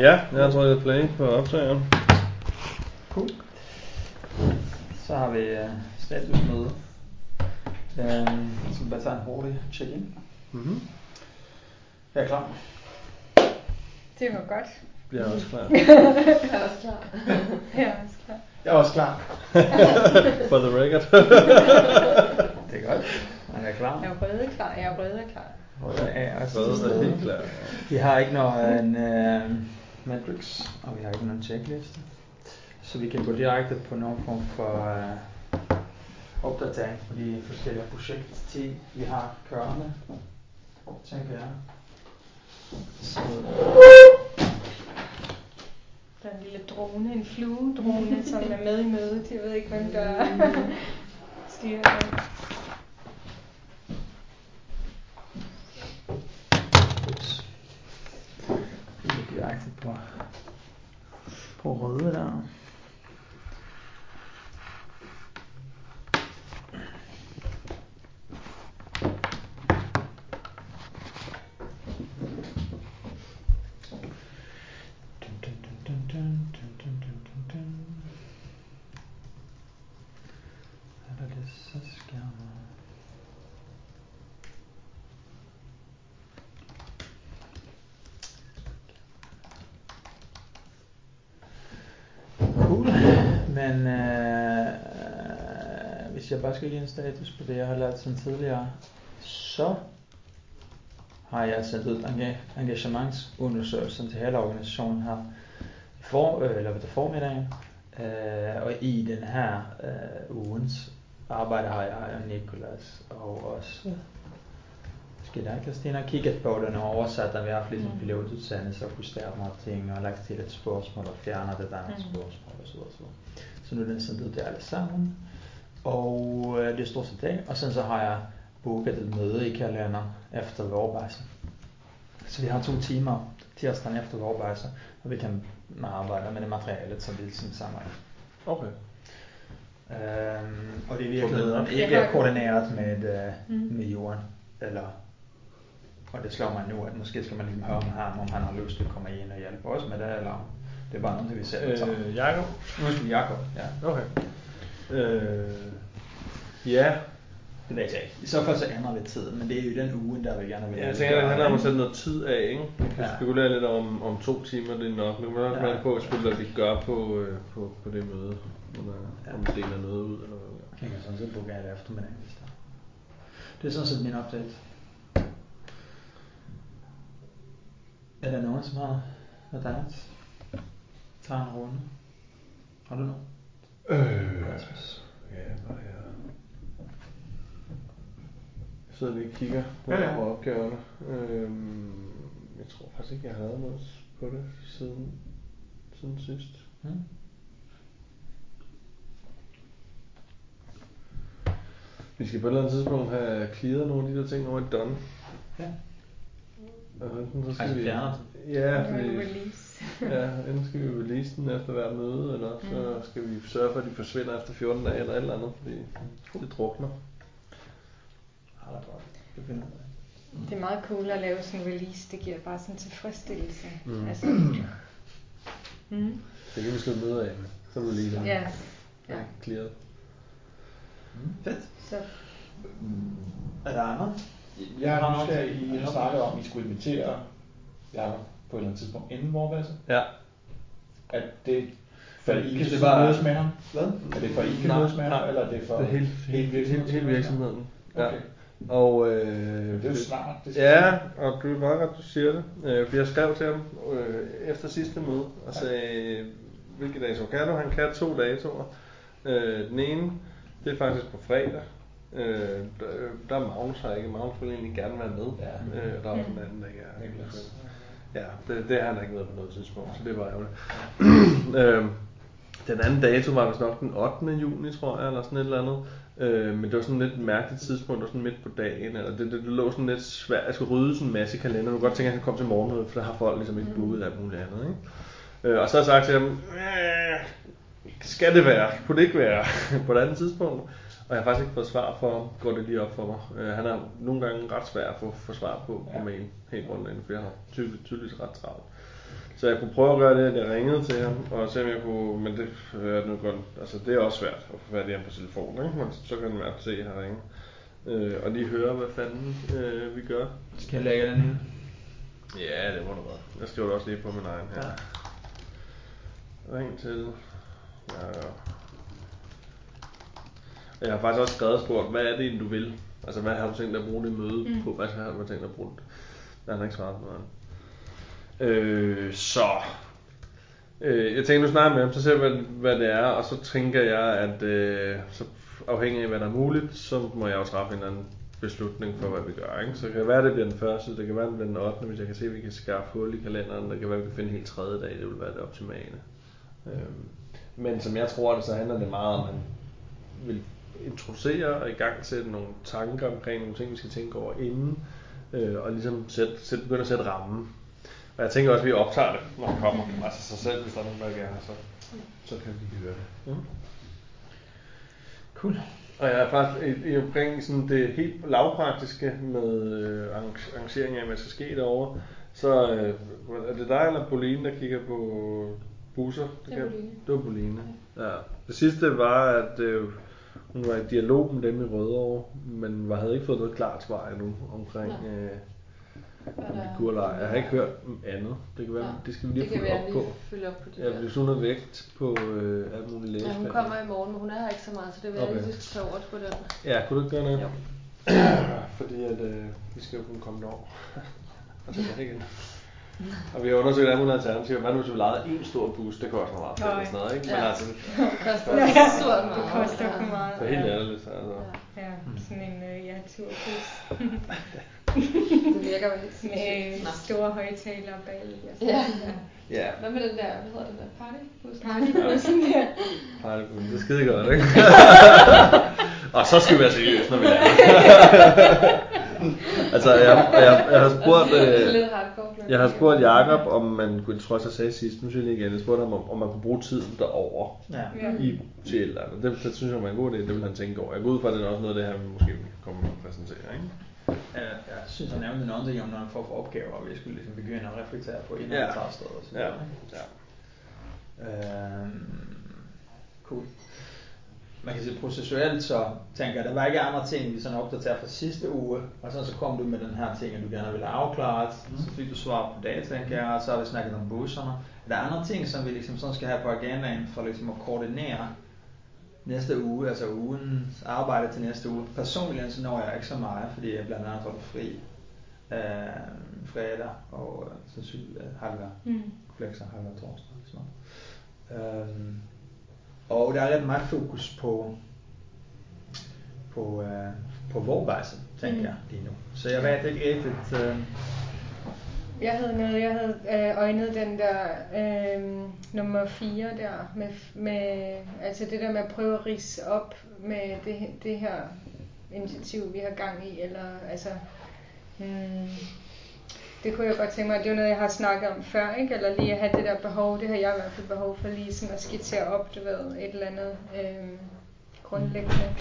Ja, jeg tror, jeg er play på optageren. Cool. Så har vi uh, statusmøde. Um, så vi bare tage en hurtig check-in. Mm-hmm. Jeg er klar. Det var godt. Jeg er også klar. Jeg er også klar. Jeg er også klar. Jeg er også klar. For the record. Det er godt. Jeg er klar. Jeg er røde klar. Jeg er røde klar. Røde er også Røde er helt klar. Vi har ikke nogen uh, matrix, og vi har ikke nogen checkliste. Så vi kan gå direkte på nogen form for uh, opdatering på de forskellige projekter, vi har kørende. Tænker jeg. Så, Der er en lille drone, en fluedrone, som er med i mødet. Jeg ved ikke, hvem der styrer den. Jeg bare skal give en status på det, jeg har lært siden tidligere, så har jeg sendt ud enga- engagementsundersøgelsen til hele organisationen her i for, øh, eller ved formiddagen. Øh, og i den her øh, ugens arbejde har jeg og Nikolas og også Måske dig, Christina, kigget på den og oversat den. Vi har haft ligesom pilotudsendelse og justeret nogle ting og lagt til et spørgsmål og fjernet et andet Mm. spørgsmål og så videre. Så, så nu er den sendt ud til alle sammen. Og øh, det er stort set det. Og sen så har jeg booket et møde i kalenderen efter vårbejse. Så vi har to timer tirsdagen efter vårbejse, og vi kan arbejde med det materialet, som vi ligesom samler. Okay. Øhm, og det er Forbedret. virkelig ikke Jeg har- koordineret med, øh, Mm. med jorden. Eller, og det slår mig nu, at måske skal man lige høre med ham, om han har lyst til at komme ind og hjælpe os med det, eller det er bare noget, vi selv tager. Øh, Jakob? Nu skal vi Jacob, ja. Okay. Øh, ja, Det ved jeg ikke. I så fald så ændrer vi tiden, men det er jo den uge, der vi gerne vil jeg tænker, det handler om at sætte noget tid af, ikke? Vi kan Ja. spekulere lidt om, om to timer, det er nok. Nu kan man også Ja. ja. på, hvad vi gør på, øh, på, på det møde. Eller, Ja. om vi deler noget ud, eller hvad. Jeg kan sådan set booke alt eftermiddag, hvis der. Det er sådan set min update. Er der nogen, som har noget andet? Tager en runde. Har du noget? Øh, ja, hvad er jeg? Sidder lige og kigger på Ja, ja. opgaverne. Øhm, jeg tror faktisk ikke, jeg har lavet noget på det siden, siden sidst. Hmm? Vi skal på et eller andet tidspunkt have clearet nogle af de der ting over i Done. Ja. Og så skal Altså vi... fjernet? Ja, fordi, release. ja, enten skal vi release den efter hver møde, eller så Mm. skal vi sørge for, at de forsvinder efter 14 dage eller et eller andet, fordi det drukner. Ja, det er godt. Det finder jeg. Det er meget cool at lave sådan en release. Det giver bare sådan en tilfredsstillelse. Mm. Altså, mm. Det kan vi slå møde af med. Så er du lige der. Ja. Ja. Clearet. Mm, fedt. Så Er der andre? Jeg Har har noget? nysgerrig i, I snakkede om, at I skulle invitere Jacob på et eller andet tidspunkt inden vorbasse. Ja. Er det for, at I kan Det det var- mødes med ham? Hvad? Er det for, at I kan Nej, mødes med ham, nej. eller er det for Det er hele, hele virksomheden? hele, hele virksomheden. Ja. Okay. Og, øh, Det er jo snart. Det skal Ja, og du er meget godt, du siger det. Øh, for jeg skrev til ham øh, efter sidste møde og sagde, hvilke datoer kan du? Han kan to datoer. Øh, den ene, det er faktisk på fredag. Øh, der, der er Magnus her ikke. Magnus vil egentlig gerne være med. Ja. Øh, der er også en anden, der ikke er. Niklas. Ja, det, det har han ikke været på noget tidspunkt, så det var ærgerligt. øh, den anden dato var vist nok den 8. juni, tror jeg, eller sådan et eller andet. Øh, men det var sådan lidt et mærkeligt tidspunkt, og sådan midt på dagen, eller det, det, det lå sådan lidt svært, jeg skulle rydde sådan en masse kalender. Jeg kunne godt tænke, at jeg kan komme til morgenmødet, for der har folk ligesom ikke booket af muligt andet. Ikke? Øh, og så har jeg sagt til ham, øh, skal det være? Kunne det ikke være på et andet tidspunkt? Og jeg har faktisk ikke fået svar for ham, går det lige op for mig. Øh, han er nogle gange ret svær at få, få svar på på Ja. mail, helt grundlæggende, for jeg har tydeligt, tydeligvis ret travlt. Så jeg kunne prøve at gøre det, at jeg ringede til ham, og se om jeg kunne, men det er nu godt, altså det er også svært at få fat i ham på telefonen, ikke? Men så kan man se, at jeg har ringet. Øh, og lige høre, hvad fanden øh, vi gør. Skal jeg lægge den ind? Ja, det må du godt. Jeg skriver det også lige på min egen her. Ja. Ring til... Ja. Jeg har faktisk også skrevet og spurgt, hvad er det egentlig, du vil? Altså, hvad har du tænkt dig at bruge det møde Mm. på? Hvad har du tænkt dig at bruge det? Der har ikke svaret på noget. Øh, så... Øh, jeg tænker, nu snakker med ham, så ser vi, hvad, hvad det er, og så tænker jeg, at øh, så afhængig af, hvad der er muligt, så må jeg jo træffe en eller anden beslutning for, hvad vi gør. Ikke? Så det kan være, det bliver den første, det kan være, det bliver den 8. Hvis jeg kan se, at vi kan skaffe hul i kalenderen, det kan være, at vi kan finde helt tredje dag, det vil være det optimale. Øhm, men som jeg tror det, så handler det meget om, at han vil introducere og i gang sætte nogle tanker omkring nogle ting, vi skal tænke over inden, øh, og ligesom sætte, sætte, begynde at sætte rammen. Og jeg tænker også, at vi optager det, når det kommer. Altså sig selv, hvis der er nogen, der gerne, så, så kan vi høre det. Mm. Cool. Og jeg er faktisk i, i omkring sådan det helt lavpraktiske med øh, arrange- arrangering af, hvad der skal ske derovre. Så øh, er det dig eller Pauline, der kigger på busser? Det er Pauline. Det var Pauline. Ja. Det sidste var, at øh, hun var i dialog med dem i Rødovre, men var, havde ikke fået noget klart svar endnu omkring Nej. øh, om de er- kunne eller ej. Jeg har ikke hørt andet. Det kan være, Nej. det skal vi lige det kan følge op lige på. følge op på det Ja, hvis hun har vægt på øh, alt muligt Ja, læsefag. hun kommer i morgen, men hun er her ikke så meget, så det vil jeg Okay. lige, vi skal tage over på den. Ja, kunne du ikke gøre noget? Jo. Fordi at, øh, vi skal jo kunne komme derover. og tilbage igen. Og vi har undersøgt alle mulige alternativer. Hvad nu hvis vi lejede en stor bus? Det koster meget fedt og sådan noget, ikke? Men Ja. altså, Det koster Ja, stort det meget. koster ja. for meget. for helt ærligt, altså. Ja. Ja, sådan en øh, ja, turbus Det virker jo helt med store højtalere bag og sådan. Ja. Ja, Hvad med den der, hvad hedder den der, partybus? Partybussen der. partybus. Det er skide godt, ikke? og så skal vi være seriøse, når vi lander. altså, jeg, jeg, jeg har spurgt... Det er Øh, lidt hardcore. Jeg har spurgt Jakob om man kunne, jeg tror jeg sagde sidst, nu siger jeg lige igen, jeg spurgte ham om, om man kunne bruge tiden derover Ja. Ja. i til et eller andet. Det, det synes jeg var en god idé, det vil han tænke over. Jeg går ud fra, at det er også noget af det her, vi måske kommer og præsentere, ikke? Ja, jeg synes, han nævnte noget om, når han får for opgaver, og vi skulle ligesom begynde at reflektere på, inden Ja. han tager afsted og så Ja, videre. ja. Øhm, cool. Man kan sige processuelt, så tænker jeg, der var ikke andre ting, vi sådan opdaterer fra sidste uge, og så, så kom du med den her ting, at du gerne ville have afklaret, mm. så fik du svar på det, tænker jeg, og så har vi snakket om busserne. Der er andre ting, som vi ligesom sådan skal have på agendaen, for ligesom at koordinere næste uge, altså ugens arbejde til næste uge. Personligt så når jeg ikke så meget, fordi jeg blandt andet holder fri øh, fredag og øh, sandsynligt øh, halve Mm. flexer halve torsdag. Så. Øhm, og der er ret meget fokus på på, øh, på vorbasse, tænker Mm. jeg lige nu. Så jeg ved ikke rigtigt... Øh, Jeg havde noget, jeg havde øh, øjnet den der øh, nummer 4 der, med, med, altså det der med at prøve at rise op med det, det her initiativ, vi har gang i, eller altså, hmm, det kunne jeg godt tænke mig, det er noget, jeg har snakket om før, ikke? eller lige at have det der behov, det har jeg i hvert fald behov for lige sådan at skitsere op, du ved, et eller andet øh, grundlæggende.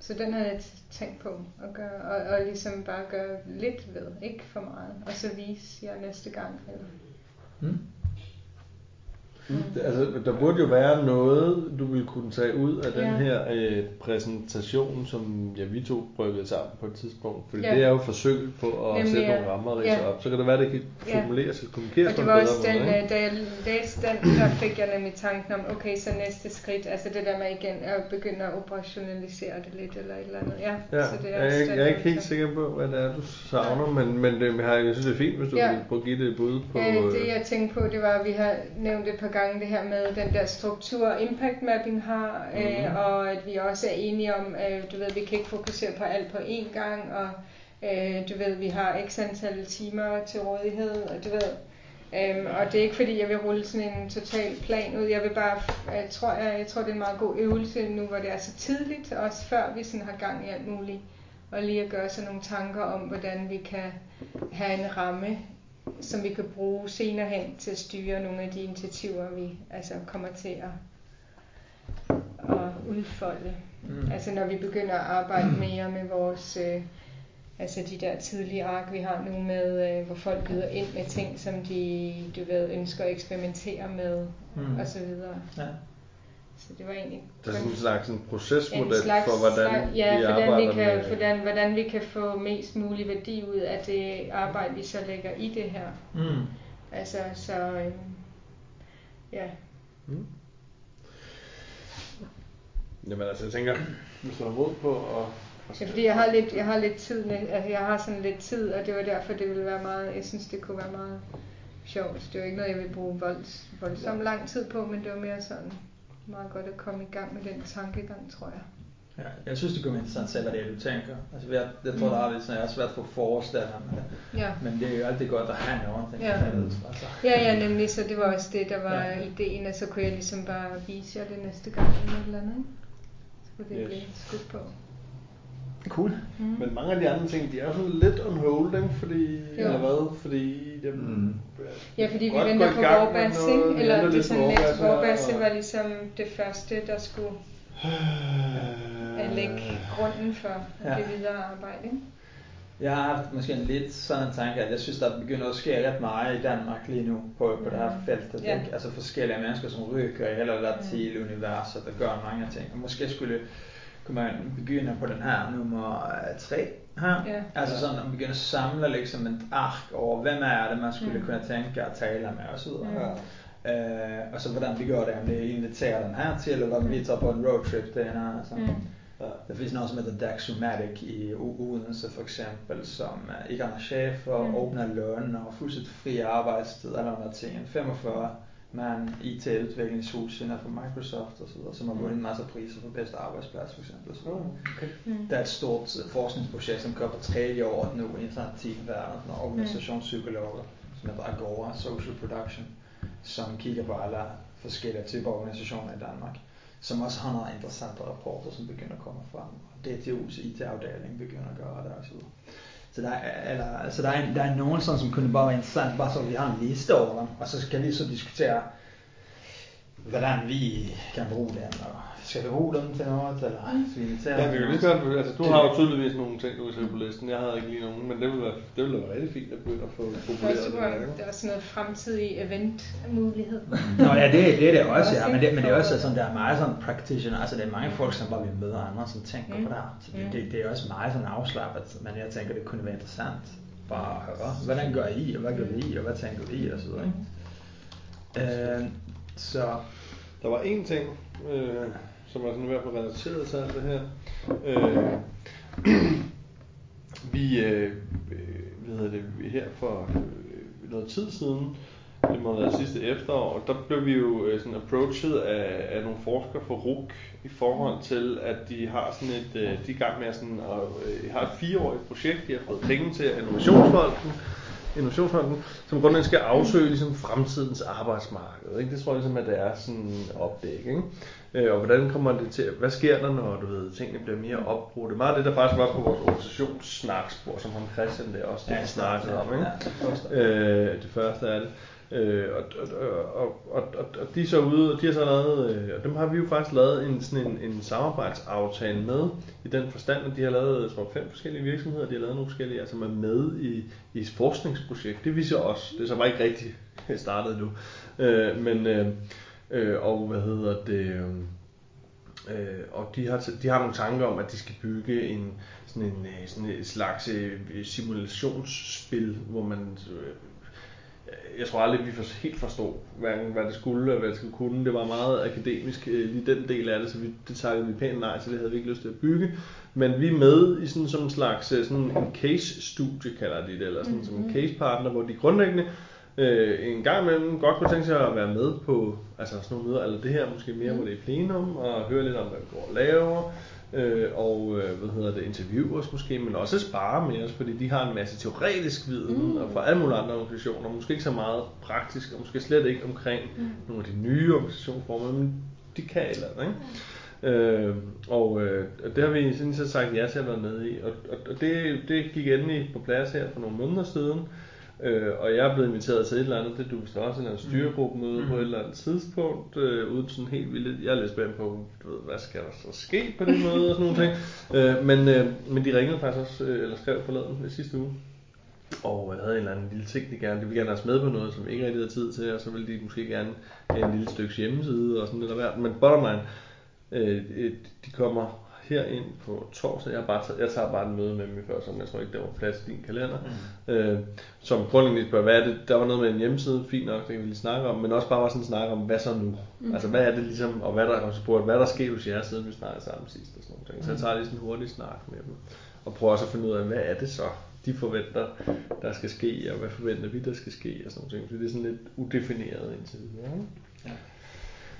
Så den har jeg tænkt på at gøre, og, og ligesom bare gøre lidt ved, ikke for meget, og så vise jer næste gang. Eller. Mm. Det- Altså, der burde jo være noget, du ville kunne tage ud af den Ja. her øh, præsentation, som ja, vi to bryggede sammen på et tidspunkt. Fordi Ja. det er jo forsøg på at Nemlig, sætte ja. nogle rammer og Ja. op. Så kan det være, det kan Ja. formuleres kommunikeres Og på det en var bedre også den, måde. øh, da jeg læste den, der fik jeg nemlig tanken om, okay, så næste skridt, altså det der med igen at begynde at operationalisere det lidt, eller et eller andet. Ja, Ja, så det jeg, er ikke, den, jeg er ikke helt sikker på, hvad det er, du savner, men, men det, jeg, har- jeg synes, det er fint, hvis du Ja. vil prøve at give det et bud på... Øh, det øh, jeg tænkte på, det var, at vi har nævnt et par gange det her med den der struktur, impact mapping har, øh, Mhm. og at vi også er enige om, øh, du ved, vi kan ikke fokusere på alt på én gang, og øh, du ved, vi har x antal timer til rådighed, og du ved, Øhm, og det er ikke fordi, jeg vil rulle sådan en total plan ud. Jeg vil bare, jeg tror, jeg, jeg tror det er en meget god øvelse nu, hvor det er så tidligt, også før vi sådan har gang i alt muligt. Og lige at gøre sig nogle tanker om, hvordan vi kan have en ramme, som vi kan bruge senere hen til at styre nogle af de initiativer, vi altså kommer til at, at udfolde. Mm. Altså når vi begynder at arbejde mere med vores øh, Altså de der tidlige ark, vi har nu med, øh, hvor folk byder ind med ting, som de, du ved, ønsker at eksperimentere med, Mm. og så videre. Ja. Så det var egentlig Det er sådan en slags en procesmodel en slags, for, hvordan slags, ja, vi hvordan arbejder vi kan, med... hvordan, hvordan vi kan få mest mulig værdi ud af det arbejde, vi så lægger i det her. Mm. Altså, så øhm, ja, Mm. Jamen altså, jeg tænker, hvis du har mod på at... Er fordi, jeg har lidt, jeg har lidt tid, altså jeg har sådan lidt tid, og det var derfor, det ville være meget, jeg synes, det kunne være meget sjovt. Det var ikke noget, jeg ville bruge volds, voldsomt lang tid på, men det var mere sådan meget godt at komme i gang med den tankegang, tror jeg. Ja, jeg synes, det kunne være interessant at se, hvad det er, du tænker. Altså, jeg, jeg tror, Mm. der er lidt sådan, jeg har svært for at forestille mig det. Ja. Men det er jo altid godt at have nogen ting. Ja. Altså. Ja, ja, nemlig, så det var også det, der var Ja. ja. ideen, og så kunne jeg ligesom bare vise jer det næste gang eller et eller andet, ikke? Så kunne det Yes. blive skudt på. Cool. Mm. Men mange af de andre ting, de er sådan lidt on hold, ikke? Fordi, Jo. eller hvad? Fordi dem, Mm. Ja, fordi vi venter på noget. ikke? Eller det er sådan lidt, Vorbasse og- var ligesom det første, der skulle at lægge grunden for Ja. det videre arbejde, ikke? Jeg har haft måske en lidt sådan en tanke, at jeg synes, der begynder at ske ret meget i Danmark lige nu på, på det her Mm. felt. Ja. Ikke? Altså forskellige mennesker, som rykker i hele det der Mm. til universet, der gør mange ting. Og måske skulle kunne man begynde på den her nummer øh, tre her. Ja. Altså sådan at begynde at samle liksom et ark over, hvem er det, man skulle Mm. kunne tænke at tale med og så videre. Mm. Øh, og så hvordan vi gør det, om det inviterer den her til, eller om vi tager på en roadtrip til hende. Altså. Mm. Der finns någon som heter Daxomatic i Odense för exempel som eh, ikke har någon chef och Mm. öppnar lön och fullständigt fri arbetstid, alla de här tingen. 45 man IT-utvecklingshus inden for Microsoft och så vidare, som har vunnit en massa priser för bästa arbetsplats för exempel. Så Oh, okay. Mm. Det er et stort eh, forskningsprojekt, som kører på tredje år nu i en sådan teamverden, nogle organisationspsykologer, som heter Agora Social Production, som kigger på alle forskellige typer organisationer i Danmark, som også har nogle interessante rapporter, som begynder at komme frem. Og DTU's IT-afdeling begynder at gøre det og så videre. Så der eller, så der er, altså, der er nogen sådan, som kunne bare være interessant, bare så vi har en liste over dem, og så kan vi så diskutere, hvordan vi kan bruge dem, og skal vi bruge dem til noget, eller skal vi invitere Ja, vi til kan lige godt, altså du har jo tydeligvis nogle ting, du vil skrive på listen. Jeg havde ikke lige nogen, men det ville være, det ville være rigtig fint at begynde at få Det er populeret også det super, der, er også noget fremtidig event-mulighed. Nå ja, det, det er det også, ja. Men det, men det er også sådan, der er meget sådan practitioner, altså det er mange folk, som bare vil møde andre, som tænker Mm. på det her. Så det, Mm. det, det er også meget sådan afslappet, men jeg tænker, det kunne være interessant bare at høre, hvordan gør I, og hvad gør vi, og hvad tænker vi, og så videre. ikke? Øh, så Der var en ting, øh, som er sådan i hvert fald relateret til alt det her. Øh, vi, øh, øh, hvad hedder det, vi her for øh, noget tid siden, det må have været sidste efterår, der blev vi jo øh, sådan approached af, af nogle forskere fra RUK i forhold til, at de har sådan et, øh, de er i gang med at sådan, at, øh, har et fireårigt projekt, de har fået penge til Innovationsfonden, Innovationsfonden, som grundlæggende skal afsøge ligesom, fremtidens arbejdsmarked. Ikke? Det tror jeg ligesom, at det er sådan opdæk. Ikke? Øh, og hvordan kommer det til, hvad sker der, når du ved, tingene bliver mere opbrudte? Meget af det, der faktisk var på vores organisationssnaksbord, som ham Christian der også der snakkede om. Ikke? Ja, det første. Øh, det første er det. Øh, og, og, og, og, og, og de er så ude, og de har så lavet, øh, og dem har vi jo faktisk lavet en, sådan en, en samarbejdsaftale med, i den forstand, at de har lavet, jeg tror, fem forskellige virksomheder, de har lavet nogle forskellige, altså er med i, i et forskningsprojekt. Det viser også, det er så bare ikke rigtigt startet nu. Øh, men, øh, øh, og hvad hedder det, øh, øh og de har, de har nogle tanker om, at de skal bygge en, sådan, en, øh, sådan et slags øh, simulationsspil, hvor man øh, jeg tror aldrig, vi helt forstod, hverken hvad det skulle og hvad det skulle kunne. Det var meget akademisk, øh, lige den del af det, så vi, det takkede vi pænt nej til, det havde vi ikke lyst til at bygge. Men vi er med i sådan, som en slags øh, sådan en case-studie, kalder de det, eller sådan, mm-hmm. som en case-partner, hvor de grundlæggende øh, en gang imellem godt kunne tænke sig at være med på altså sådan nogle møder, eller det her måske mere, hvor det er plenum, og høre lidt om, hvad vi går og laver, øh, og øh, hvad hedder det, interviewe os måske, men også spare med os, fordi de har en masse teoretisk viden, mm. og fra alle mulige andre organisationer, måske ikke så meget praktisk, og måske slet ikke omkring mm. nogle af de nye organisationsformer, men de kan eller andet, ikke? Øh, og øh, og det har vi sådan set sagt ja til at være med i, og, og, og det, det gik endelig på plads her for nogle måneder siden, Øh, og jeg er blevet inviteret til et eller andet, det du vist også, en eller anden styregruppemøde på et eller andet tidspunkt, øh, uden sådan helt vildt. Jeg er lidt spændt på, du ved, hvad skal der så ske på det møde og sådan nogle ting. Øh, men, øh, men de ringede faktisk også, øh, eller skrev forleden i sidste uge, og jeg havde en eller anden lille ting, de gerne, de ville gerne have os med på noget, som ikke rigtig havde tid til, og så ville de måske gerne have en lille stykke hjemmeside og sådan lidt af hvert. Men bottom line, øh, øh, de kommer her ind på torsdag. Jeg, bare taget, jeg tager bare et møde med dem i første omgang. Jeg tror ikke, der var plads i din kalender. Mm. Øh, som grundlæggende spørger, hvad er det? Der var noget med en hjemmeside, fint nok, det kan vi lige snakke om, men også bare var sådan en snak om, hvad så nu? Mm. Altså, hvad er det ligesom, og hvad der er spurgt, hvad der sker hos jer, siden vi snakkede sammen sidst og sådan noget. ting. Så jeg tager lige sådan en hurtig snak med dem, og prøver også at finde ud af, hvad er det så, de forventer, der skal ske, og hvad forventer vi, der skal ske, og sådan noget. Så det er sådan lidt udefineret indtil videre. ikke? Ja.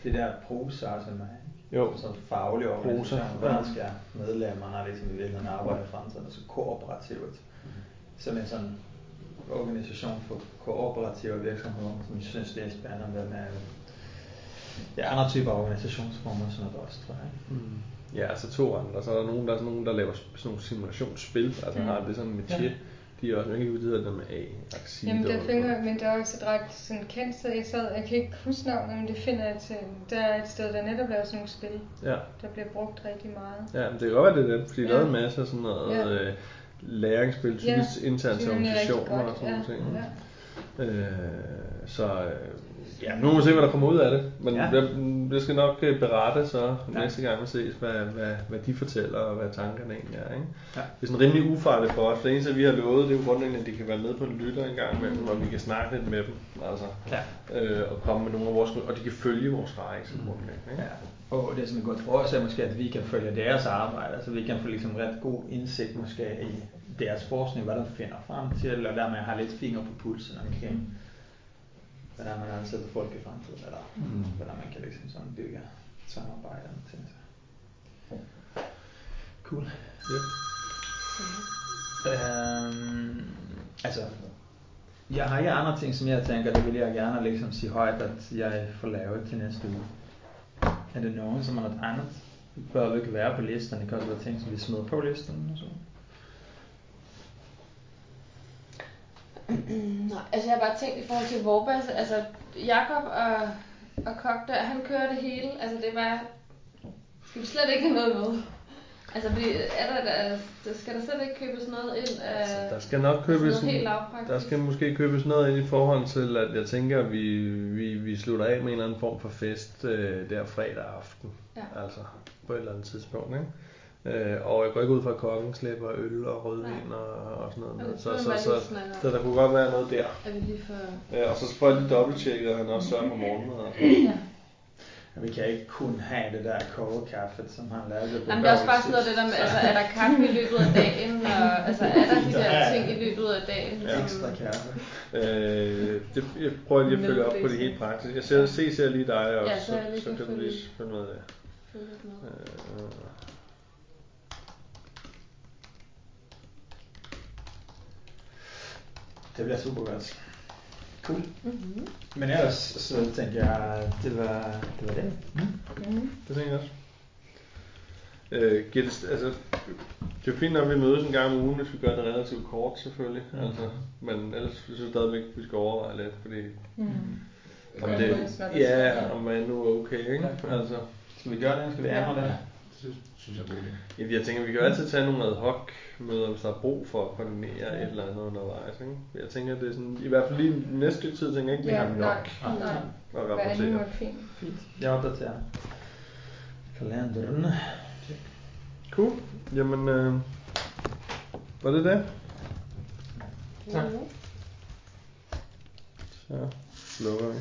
Det der prosa, som er Jo. så faglig organisation, Prosa, hvor ja. skal medlemmerne ligesom i virkeligheden arbejde frem til, og så kooperativt, som en sådan organisation for kooperative virksomheder, som jeg synes, det er spændende med ja, andre typer organisationsformer, sådan noget også, tror jeg. Mm. Ja, altså to andre. Så er der nogen, der er sådan nogen, der laver sådan nogle simulationsspil. Altså Mm. har det sådan med Ja. De er også, jeg kan ikke hedder det med A. Axid Jamen, der finder, men der er også et ret sådan kendt sted. Jeg, sad, jeg kan ikke huske navnet, men det finder jeg til. Der er et sted, der netop laver sådan nogle spil, Ja, der bliver brugt rigtig meget. ja men det kan godt være, det er dem, fordi ja. der er en masse af sådan noget Ja. øh, læringsspil, typisk Ja, internt til er organisationer og sådan ja, nogle ting. ja. Øh, så øh, ja, nu må vi se, hvad der kommer ud af det. Men Ja. jeg, jeg skal nok øh, berette så Ja. næste gang vi ses, hvad, hvad, hvad de fortæller og hvad tankerne egentlig er. Ikke? Ja. Det er sådan rimelig ufarligt for os. Det eneste, vi har lovet, det er jo grundlæggende, at de kan være med på en lytter en gang imellem, og vi kan snakke lidt med dem. Altså, Ja. øh, og komme med nogle af vores, og de kan følge vores rejse grundlæggende. Ikke? Ja. Og det som er godt for os er måske, at vi kan følge deres arbejde, altså vi kan få ligesom ret god indsigt måske i deres forskning, hvad de finder frem til, og dermed have lidt finger på pulsen omkring, hvordan man ansætter folk i fremtiden, eller Mm. hvordan man kan liksom sådan bygge samarbejde og ting. Cool. Ja. Øhm, altså, jeg har ikke andre ting, som jeg tænker, det vil jeg gerne liksom sige højt, at jeg får lavet til næste uge. Er det nogen, som har noget andet? Det bør jo ikke være på listen, det kan også være ting, som vi smider på listen og så. Nej, altså jeg har bare tænkt i forhold til Vorbas, altså Jakob og, og Kok der, han kører det hele, altså det var, skal vi slet ikke have noget med. Altså fordi, er der, der, der skal der slet ikke købes noget ind af Altså, der skal nok købes noget helt lavpraktisk? der skal måske købes noget ind i forhold til, at jeg tænker, at vi, vi, vi slutter af med en eller anden form for fest øh, der fredag aften. Ja. Altså på et eller andet tidspunkt. Ikke? Øh, og jeg går ikke ud fra, at kokken slipper øl og rødvin og, og sådan noget. Det Så, så, så, om. så, der kunne godt være noget der. Er vi lige for... Ja, og så får jeg lige dobbelttjekket, at han også sørger for morgenmad. Ja. Ja, vi kan ikke kun have det der kogekaffet, som han lavede på Jamen, det er også bare sådan noget det der med, altså er der kaffe i løbet af dagen, og altså er der de der ting i løbet af dagen, Ja. Ekstra kaffe. Øh, det, jeg prøver lige at følge op på det helt praktiske. Jeg ser, ses jeg lige dig også, Ja, så så, så kan du lige følge med det. med. Øh, Det bliver super godt. Cool. Mm-hmm. Men ellers så tænker jeg, det var det. Var det. Mm. Mm. Det tænker jeg også. Øh, giver det, altså, det er fint, når vi mødes en gang om ugen, hvis vi gør det relativt kort selvfølgelig. Mm. Altså, men ellers synes jeg stadigvæk, at vi skal overveje lidt, fordi Mm. om Ja, det, er ja, om man nu er okay, ikke? Ja. Altså, Skal vi gøre det? Skal vi ændre det? Det synes, synes jeg er en god idé. ja, jeg tænker, vi kan jo altid tage nogle ad hoc møder, hvis der er brug for at koordinere et eller andet undervejs, ikke? Jeg tænker, det er sådan, i hvert fald lige næste tid, tænker jeg ikke, vi Ja, har nok nej, nej. at rapportere. uge er fint. Fint. Jeg opdaterer kalenderen. Cool. Jamen, øh, var det det? Tak. Så slukker vi.